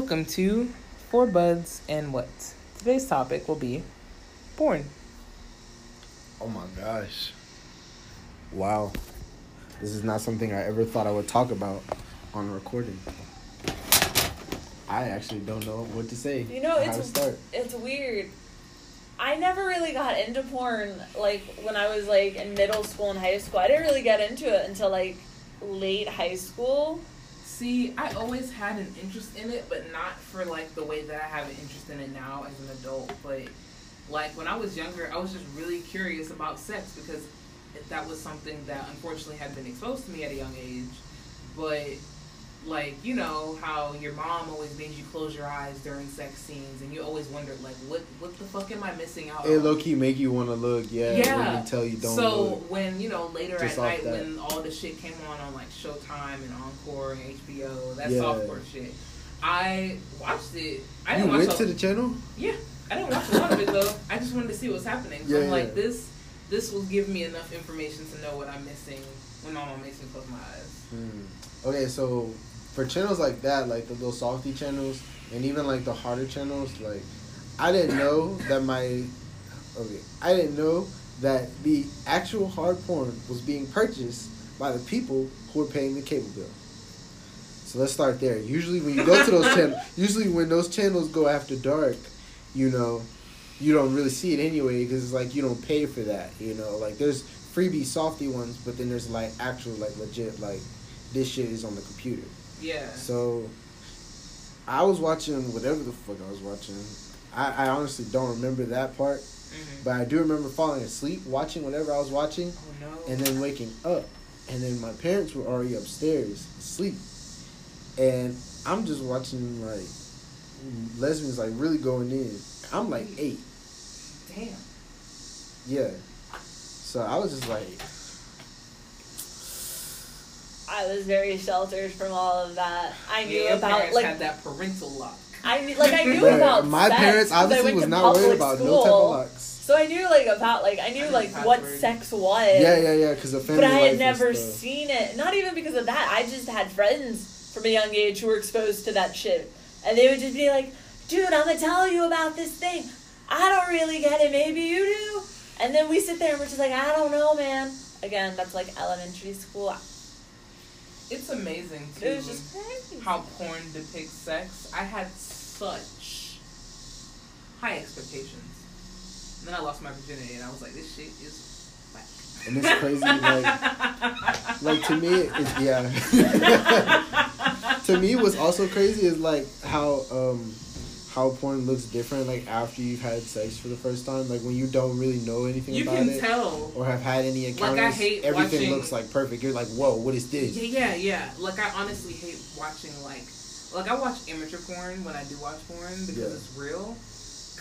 Welcome to Four Buds and What? Today's topic will be porn. Oh my gosh. Wow. This is not something I ever thought I would talk about on recording. I actually don't know what to say. You know, or how to it's start. it's weird. I never really got into porn like when I was like in middle school and high school. I didn't really get into it until like late high school. See, I always had an interest in it, but not for like the way that I have an interest in it now as an adult. But like when I was younger, I was just really curious about sex because that was something that unfortunately had been exposed to me at a young age. But like you know how your mom always made you close your eyes during sex scenes, and you always wondered like, what what the fuck am I missing out? It on? low key make you want to look, yeah. Yeah. When you tell you don't so look. when you know later Just at night that. when all the shit came on on like Showtime and Encore and HBO, that Yeah. softcore shit, I watched it. I You didn't watch went to the channel? yeah. I didn't watch a lot of it though. I just wanted to see what's happening. So Yeah, I'm like yeah. this. This will give me enough information to know what I'm missing when Mama makes me close my eyes. Hmm. Okay, so for channels like that, like the little softy channels, and even like the harder channels, like I didn't know that my okay, I didn't know that the actual hard porn was being purchased by the people who were paying the cable bill. So let's start there. Usually when you go to those channels, usually when those channels go after dark, you know, you don't really see it anyway because it's like you don't pay for that. You know, like there's freebie softy ones, but then there's like actual like legit like this shit is on the computer. Yeah. So I was watching whatever the fuck I was watching. I, I honestly don't remember that part, Mhm. but I do remember falling asleep watching whatever I was watching Oh no. and then waking up. And then my parents were already upstairs asleep. And I'm just watching like lesbians like really going in. I'm like eight. Damn. Yeah. So I was just like I was very sheltered from all of that. I knew Yeah, about parents like had that parental lock. I knew, like I knew Right. about my sex parents 'cause I obviously went was not worried public about no school. type of locks. So I knew like about like I knew I like what password. sex was. Yeah, yeah, yeah. Because the family. But I had and never seen it. Not even because of that. I just had friends from a young age who were exposed to that shit. And they would just be like, dude, I'm going to tell you about this thing. I don't really get it. Maybe you do. And then we sit there and we're just like, I don't know, man. Again, that's like elementary school. It's amazing too. It was just crazy. how porn depicts sex, I had such high expectations. And then I lost my virginity, and I was like, this shit is whack. And it's crazy, like, like to me, it's yeah. to me, what's also crazy is like how um how porn looks different like after you've had sex for the first time. Like when you don't really know anything you about can it tell. or have had any I encounters. hate everything watching- looks like perfect. You're like, whoa, what is this? Yeah, yeah, yeah. Like I honestly hate watching like, like I watch amateur porn when I do watch porn because Yeah. it's real.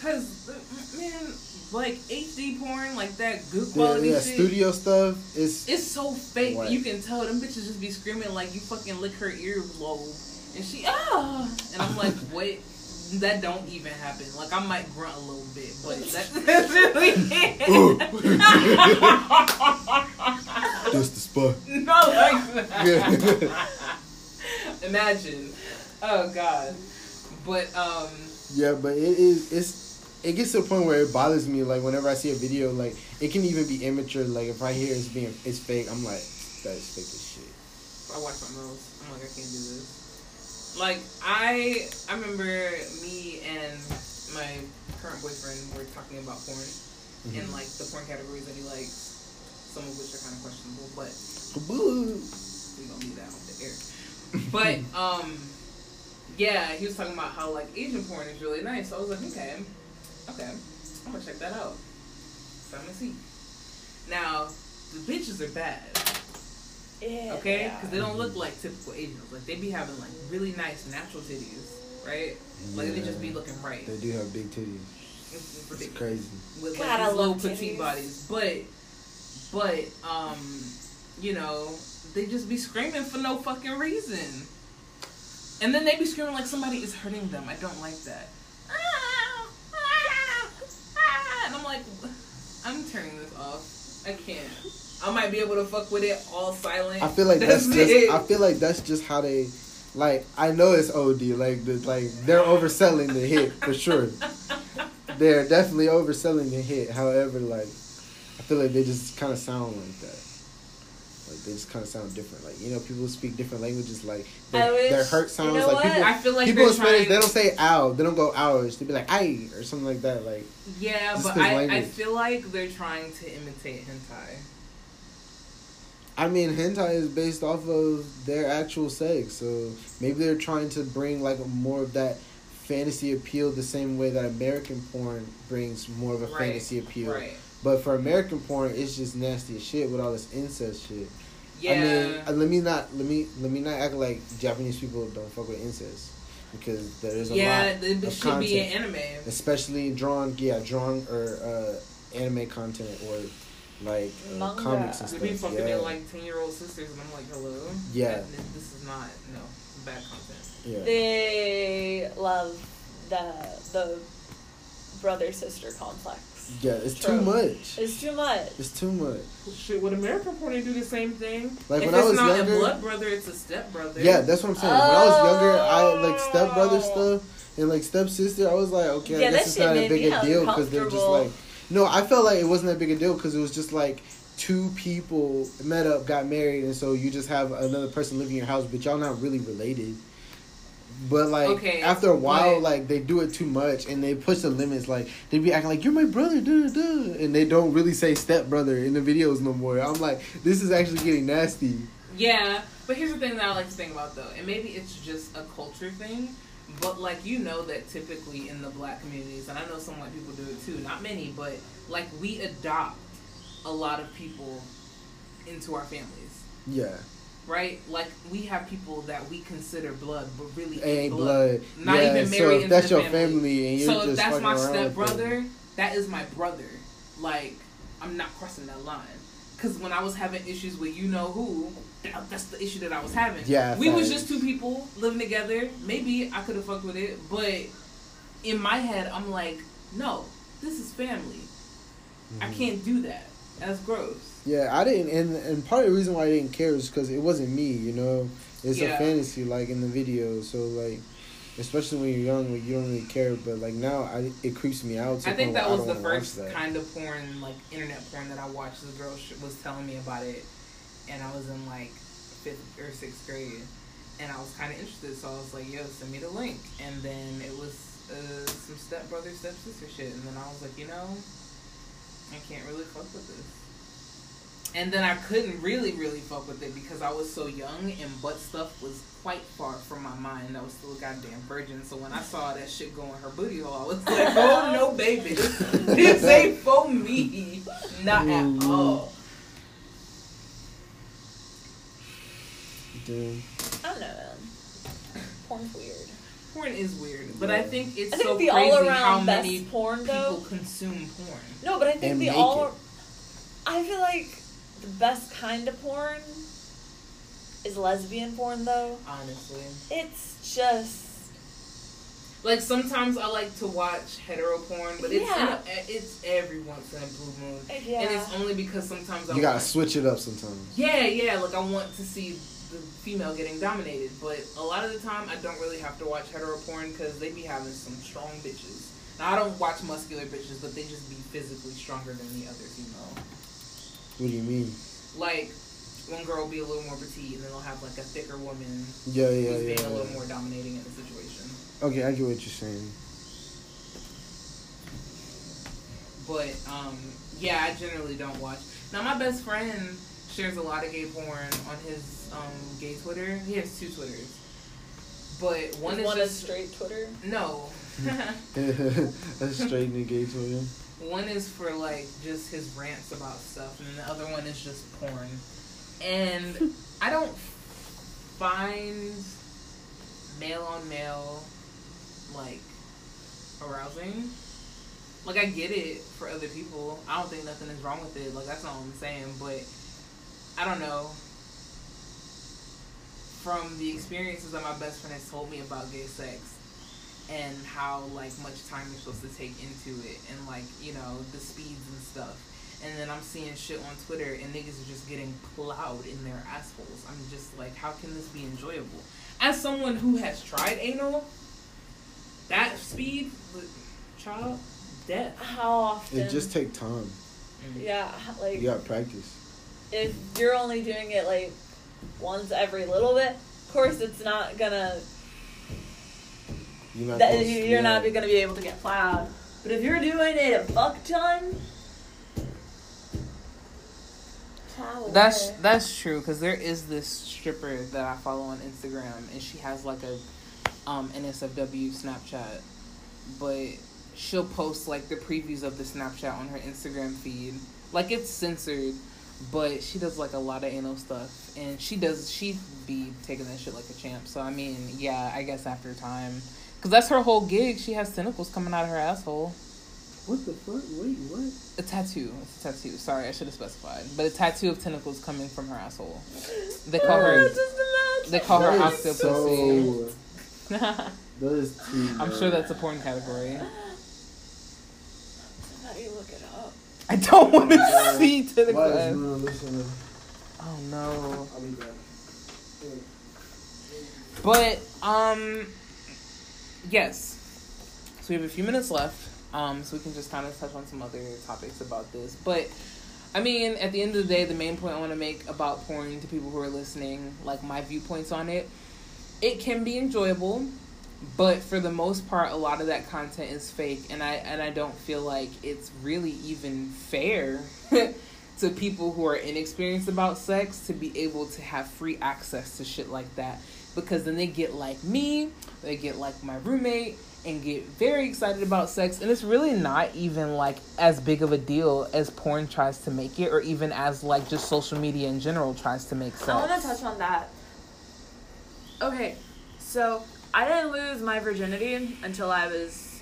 Cause man, like HD porn, like that good quality yeah, shit. studio stuff is It's so fake. What? You can tell them bitches just be screaming like you fucking lick her earlobe, and she ah, and I'm like, wait, that don't even happen. Like I might grunt a little bit, but that, that's really it. just the spot. no, like that. Imagine, oh god, but um, Yeah, but it is it's it gets to a point where it bothers me. Like whenever I see a video, like it can even be immature. Like if I hear it's being it's fake, I'm like, that is fake as shit. If I watch my mouth. I'm like, I can't do this. Like I, I remember me and my current boyfriend were talking about porn and Mhm. like the porn categories that he likes, some of which are kind of questionable, but Boo. we gonna leave that off the air. But um, yeah, he was talking about how like Asian porn is really nice. So I was like, okay, okay, I'm gonna check that out. So I'm gonna see. Now the bitches are bad. Yeah. Okay, because they don't look like typical Asians. Like they be having like really nice natural titties, right? Like they just be looking right. They do have big titties. It's, it's It's ridiculous crazy. with God, like I these little love petite titties. bodies, but but um, you know, they just be screaming for no fucking reason, and then they be screaming like somebody is hurting them. I don't like that. Ah, ah, ah, and I'm like, I'm turning this off. I can't. I might be able to fuck with it all silent. I feel like that's, just. it. I feel like that's just how they, like I know it's OD. Like the like they're overselling the hit for sure. They're definitely overselling the hit. However, like I feel like they just kind of sound like that. Like they just kind of sound different. Like you know, people speak different languages. Like their, wish- their hurt you sounds. know like what? people. I feel like people in Spanish, they don't say ow. They don't go hours. They be like ay or something like that. Like yeah, but I, I feel like they're trying to imitate hentai. I mean, hentai is based off of their actual sex, so maybe they're trying to bring like more of that fantasy appeal the same way that American porn brings more of a Right, fantasy appeal. Right. But for American porn, it's just nasty as shit with all this incest shit. Yeah. I mean, uh, let me not let me let me not act like Japanese people don't fuck with incest because there is a yeah, lot, it of should be content. an anime. especially drawn, yeah, drawn or uh, anime content or like uh, Manga. comics and They stuff. be fucking yeah. their like ten year old sisters, and I'm like, hello. Yeah. That- this is not no bad content. yeah. They love the the brother sister complex. Yeah, it's True. too much. It's too much. It's too much. Shit, would American porn do the same thing? Like, if when I was younger, it's not a blood brother, it's a step brother. Yeah, that's what I'm saying. When I was younger, I like step brother stuff and like stepsister. I was like, okay, Yeah, I that guess it's not a big a deal because they're just like. No, I felt like it wasn't that big a deal because it was just like two people met up, got married, and so you just have another person living in your house, but y'all not really related. But like Okay, after a while, but- like they do it too much and they push the limits. Like they be acting like you're my brother, duh, duh, and they don't really say stepbrother in the videos no more. I'm like, this is actually getting nasty. Yeah, but here's the thing that I like to think about though, and maybe it's just a culture thing, but like you know that typically in the black communities, and I know some white people do it too, not many, but like we adopt a lot of people into our families, Yeah, right? Like we have people that we consider blood, but really ain't blood. Not yeah, even so married if into that's the your family. family, and you're So just if that's my around with step them. brother, that is my brother. Like I'm not crossing that line. Cause when I was having issues with you know who, that's the issue that I was having. Yeah, we was just two people living together. Maybe I could have fucked with it, but in my head, I'm like, no, this is family. I Mhm. can't do that. That's gross. Yeah, I didn't, and and part of the reason why I didn't care is because it wasn't me. You know, it's Yeah. a fantasy like in the video. So like, especially when you're young, you don't really care. But like now, I it creeps me out. to I think that was the first kind of porn, like internet porn that I watched. The girl sh- was telling me about it, and I was in like fifth or sixth grade, and I was kind of interested. So I was like, "Yo, send me the link." And then it was uh, some step brother, step sister shit, and then I was like, you know, I can't really fuck with this. And then I couldn't really, really fuck with it because I was so young and butt stuff was quite far from my mind. I was still a goddamn virgin. So when I saw that shit go in her booty hole, I was like, oh no, baby. This, this ain't for me. Not at all. Dude. I don't know, man. Porn's weird. Porn is weird. But I think it's I think so the crazy all how around many best porn people though. consume porn. No, but I think And the all. it. I feel like the best kind of porn is lesbian porn though. Honestly. It's just Like sometimes I like to watch hetero porn, but it's Yeah. in a, it's every once in a blue moon, yeah. and it's only because sometimes I You gotta want- switch it up sometimes. Yeah, yeah. Like I want to see the female getting dominated, but a lot of the time I don't really have to watch hetero porn because they be having some strong bitches. Now I don't watch muscular bitches, but they just be physically stronger than the other female. What do you mean? Like one girl will be a little more petite, and then they'll have like a thicker woman Yeah, yeah, who's yeah. being a little yeah. more dominating in the situation. Okay, I get what you're saying. But um, yeah, I generally don't watch. Now my best friend shares a lot of gay porn on his um, gay Twitter. He has two Twitters, but one Is is one just is straight Twitter. no. That's straight engaged with him. one is for like just his rants about stuff, and the other one is just porn. And I don't find male on male like arousing. Like I get it for other people. I don't think nothing is wrong with it. Like that's not what I'm saying, but I don't know. From the experiences that my best friend has told me about gay sex and how like much time you're supposed to take into it and like, you know, the speeds and stuff. And then I'm seeing shit on Twitter and niggas are just getting plowed in their assholes. I'm just like, how can this be enjoyable? as someone who has tried anal, that speed, child, death. How often? It just take time. Mm. yeah, like You got practice. If you're only doing it like once every little bit, of course it's not gonna. You're not. That, supposed- you're not gonna be able to get plowed. But if you're doing it a fuck ton, That's that's true because there is this stripper that I follow on Instagram and she has like a um NSFW Snapchat, but she'll post like the previews of the Snapchat on her Instagram feed. Like it's censored, but she does like a lot of anal stuff and she does she be taking that shit like a champ. So I mean, yeah, I guess after time, because that's her whole gig. She has tentacles coming out of her asshole. What the fuck? Wait, what? A tattoo. It's a tattoo. Sorry, I should have specified. But a tattoo of tentacles coming from her asshole. They call her. They call her That is octopussy. So, that is too. I'm sure that's a porn category. Somebody look it up. I don't want to see tentacles. Luna listening? Oh no. I'll be back. But um, yes. So we have a few minutes left. Um, so we can just kind of touch on some other topics about this. But I mean, at the end of the day, the main point I want to make about porn to people who are listening, like my viewpoints on it, it can be enjoyable, but for the most part, a lot of that content is fake, and I and I don't feel like it's really even fair. to people who are inexperienced about sex to be able to have free access to shit like that because then they get like me, they get like my roommate, and get very excited about sex. And it's really not even like as big of a deal as porn tries to make it, or even as like just social media in general tries to make sex. I want to touch on that. Okay, so I didn't lose my virginity until I was,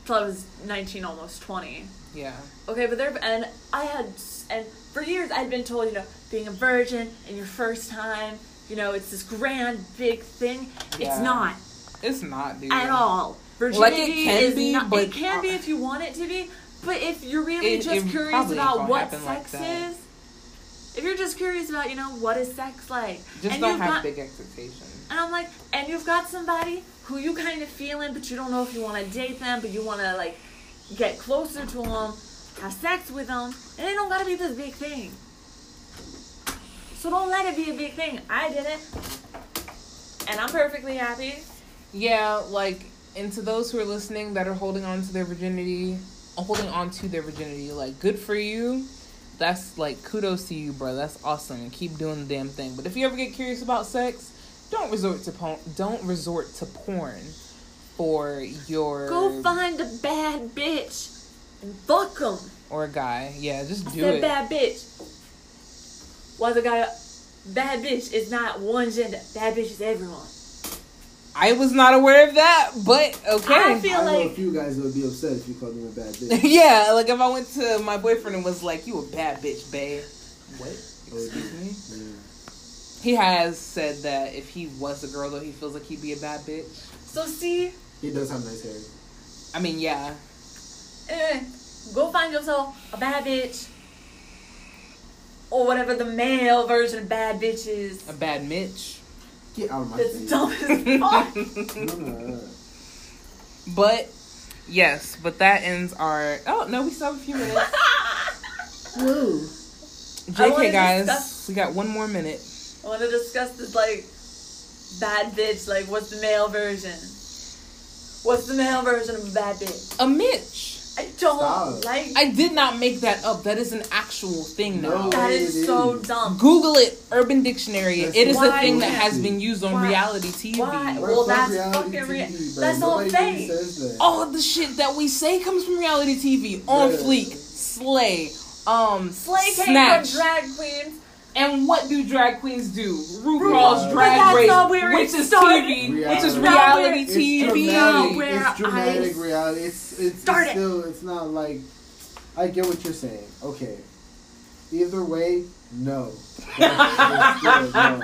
until I was nineteen, almost twenty. Yeah. Okay, but there and I had and for years I'd been told, you know, being a virgin and your first time, you know, it's this grand big thing. Yeah. It's not It's not, dude. at all. Virginity Like, it can is be, not. but- it can be if you want it to be. But if you're really It- just it curious about what like sex that. is, if you're just curious about, you know, what is sex like, Just and don't have got, big expectations. And I'm like, and you've got somebody who you kind of feeling, but you don't know if you want to date them, but you want to like get closer to them, have sex with them, and it don't gotta be this big thing. So don't let it be a big thing. I did it, and I'm perfectly happy. Yeah, like, and to those who are listening that are holding on to their virginity, uh, holding on to their virginity, like, good for you. That's like kudos to you, bro. That's awesome. Keep doing the damn thing. But if you ever get curious about sex, don't resort to porn. Don't resort to porn for your Go find a bad bitch and fuck them. or a guy. Yeah, just I do said it. bad bitch. Why the guy? Bad bitch is not one gender. Bad bitch is everyone. I was not aware of that, but okay. I okay. feel I know a few guys would be upset if you called them a bad bitch. yeah, like if I went to my boyfriend and was like, "You a bad bitch, babe." What? Excuse me. Yeah. He has said that if he was a girl, though, he feels like he'd be a bad bitch. so. See, He does have nice hair. I mean, yeah. eh, go find yourself a bad bitch, or whatever the male version of bad bitch is. A bad Mitch. Get out of my That's face. dumb as fuck. No, no, no. but, yes, but that ends our. Oh, no, we still have a few minutes. Woo. JK, guys, discuss- we got one more minute. I want to discuss this like bad bitch. Like, what's the male version? What's the male version of a bad bitch? A Mitch. I don't Stop. like. I did not make that up. That is an actual thing now. No. that is It so dumb. Google it, Urban Dictionary. That's it is a thing that has been used on Why- reality TV. why- Well, that's reality fucking rea- TV, that's all Nobody really fake. that. All the shit that we say comes from reality TV. On Yeah. fleek, slay, um, Slay came snatch. from drag queens. And what do drag queens do? RuPaul's RuPaul's Drag that's Race, not where it which is started. TV, which is Reality. reality It's TV. dramatic. dramatic. It's dramatic I reality. It's it's, Start it's it. still it's not like I get what you're saying. Okay. Either way, no. That's- that's still no.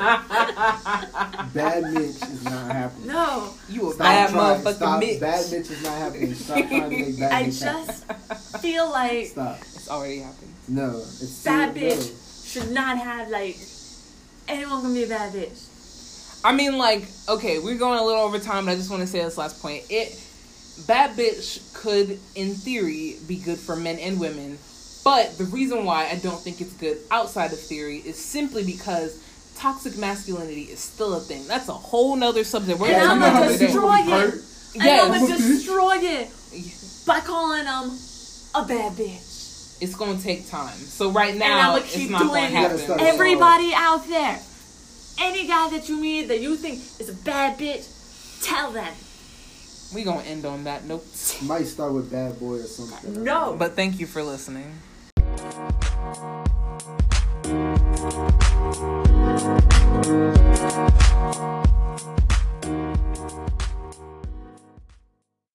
Bad Mitch is not happening. No, you a Stop bad trying. motherfucker, Stop. Mitch. Bad Mitch is not happening. Stop trying to make bad I Mitch happen. just feel like Stop. It's already happening. No. It's still, bad no. Bitch should not have like anyone can be a bad bitch. I mean, like, okay, we're going a little over time, but I just want to say this last point. It, bad bitch could, in theory, be good for men and women, but the reason why I don't think it's good outside of theory is simply because toxic masculinity is still a thing. That's a whole nother subject. We're And gonna I'm talk gonna destroy it. And Yes. I'm gonna destroy it by calling them a bad bitch. It's gonna take time. So right And now, I'ma it's not gonna doing it. You gotta happen. start Everybody out there, any guy that you meet that you think is a bad bitch, tell them. We gonna end on that note. Might start with bad boy or something. No. But thank you for listening. Thank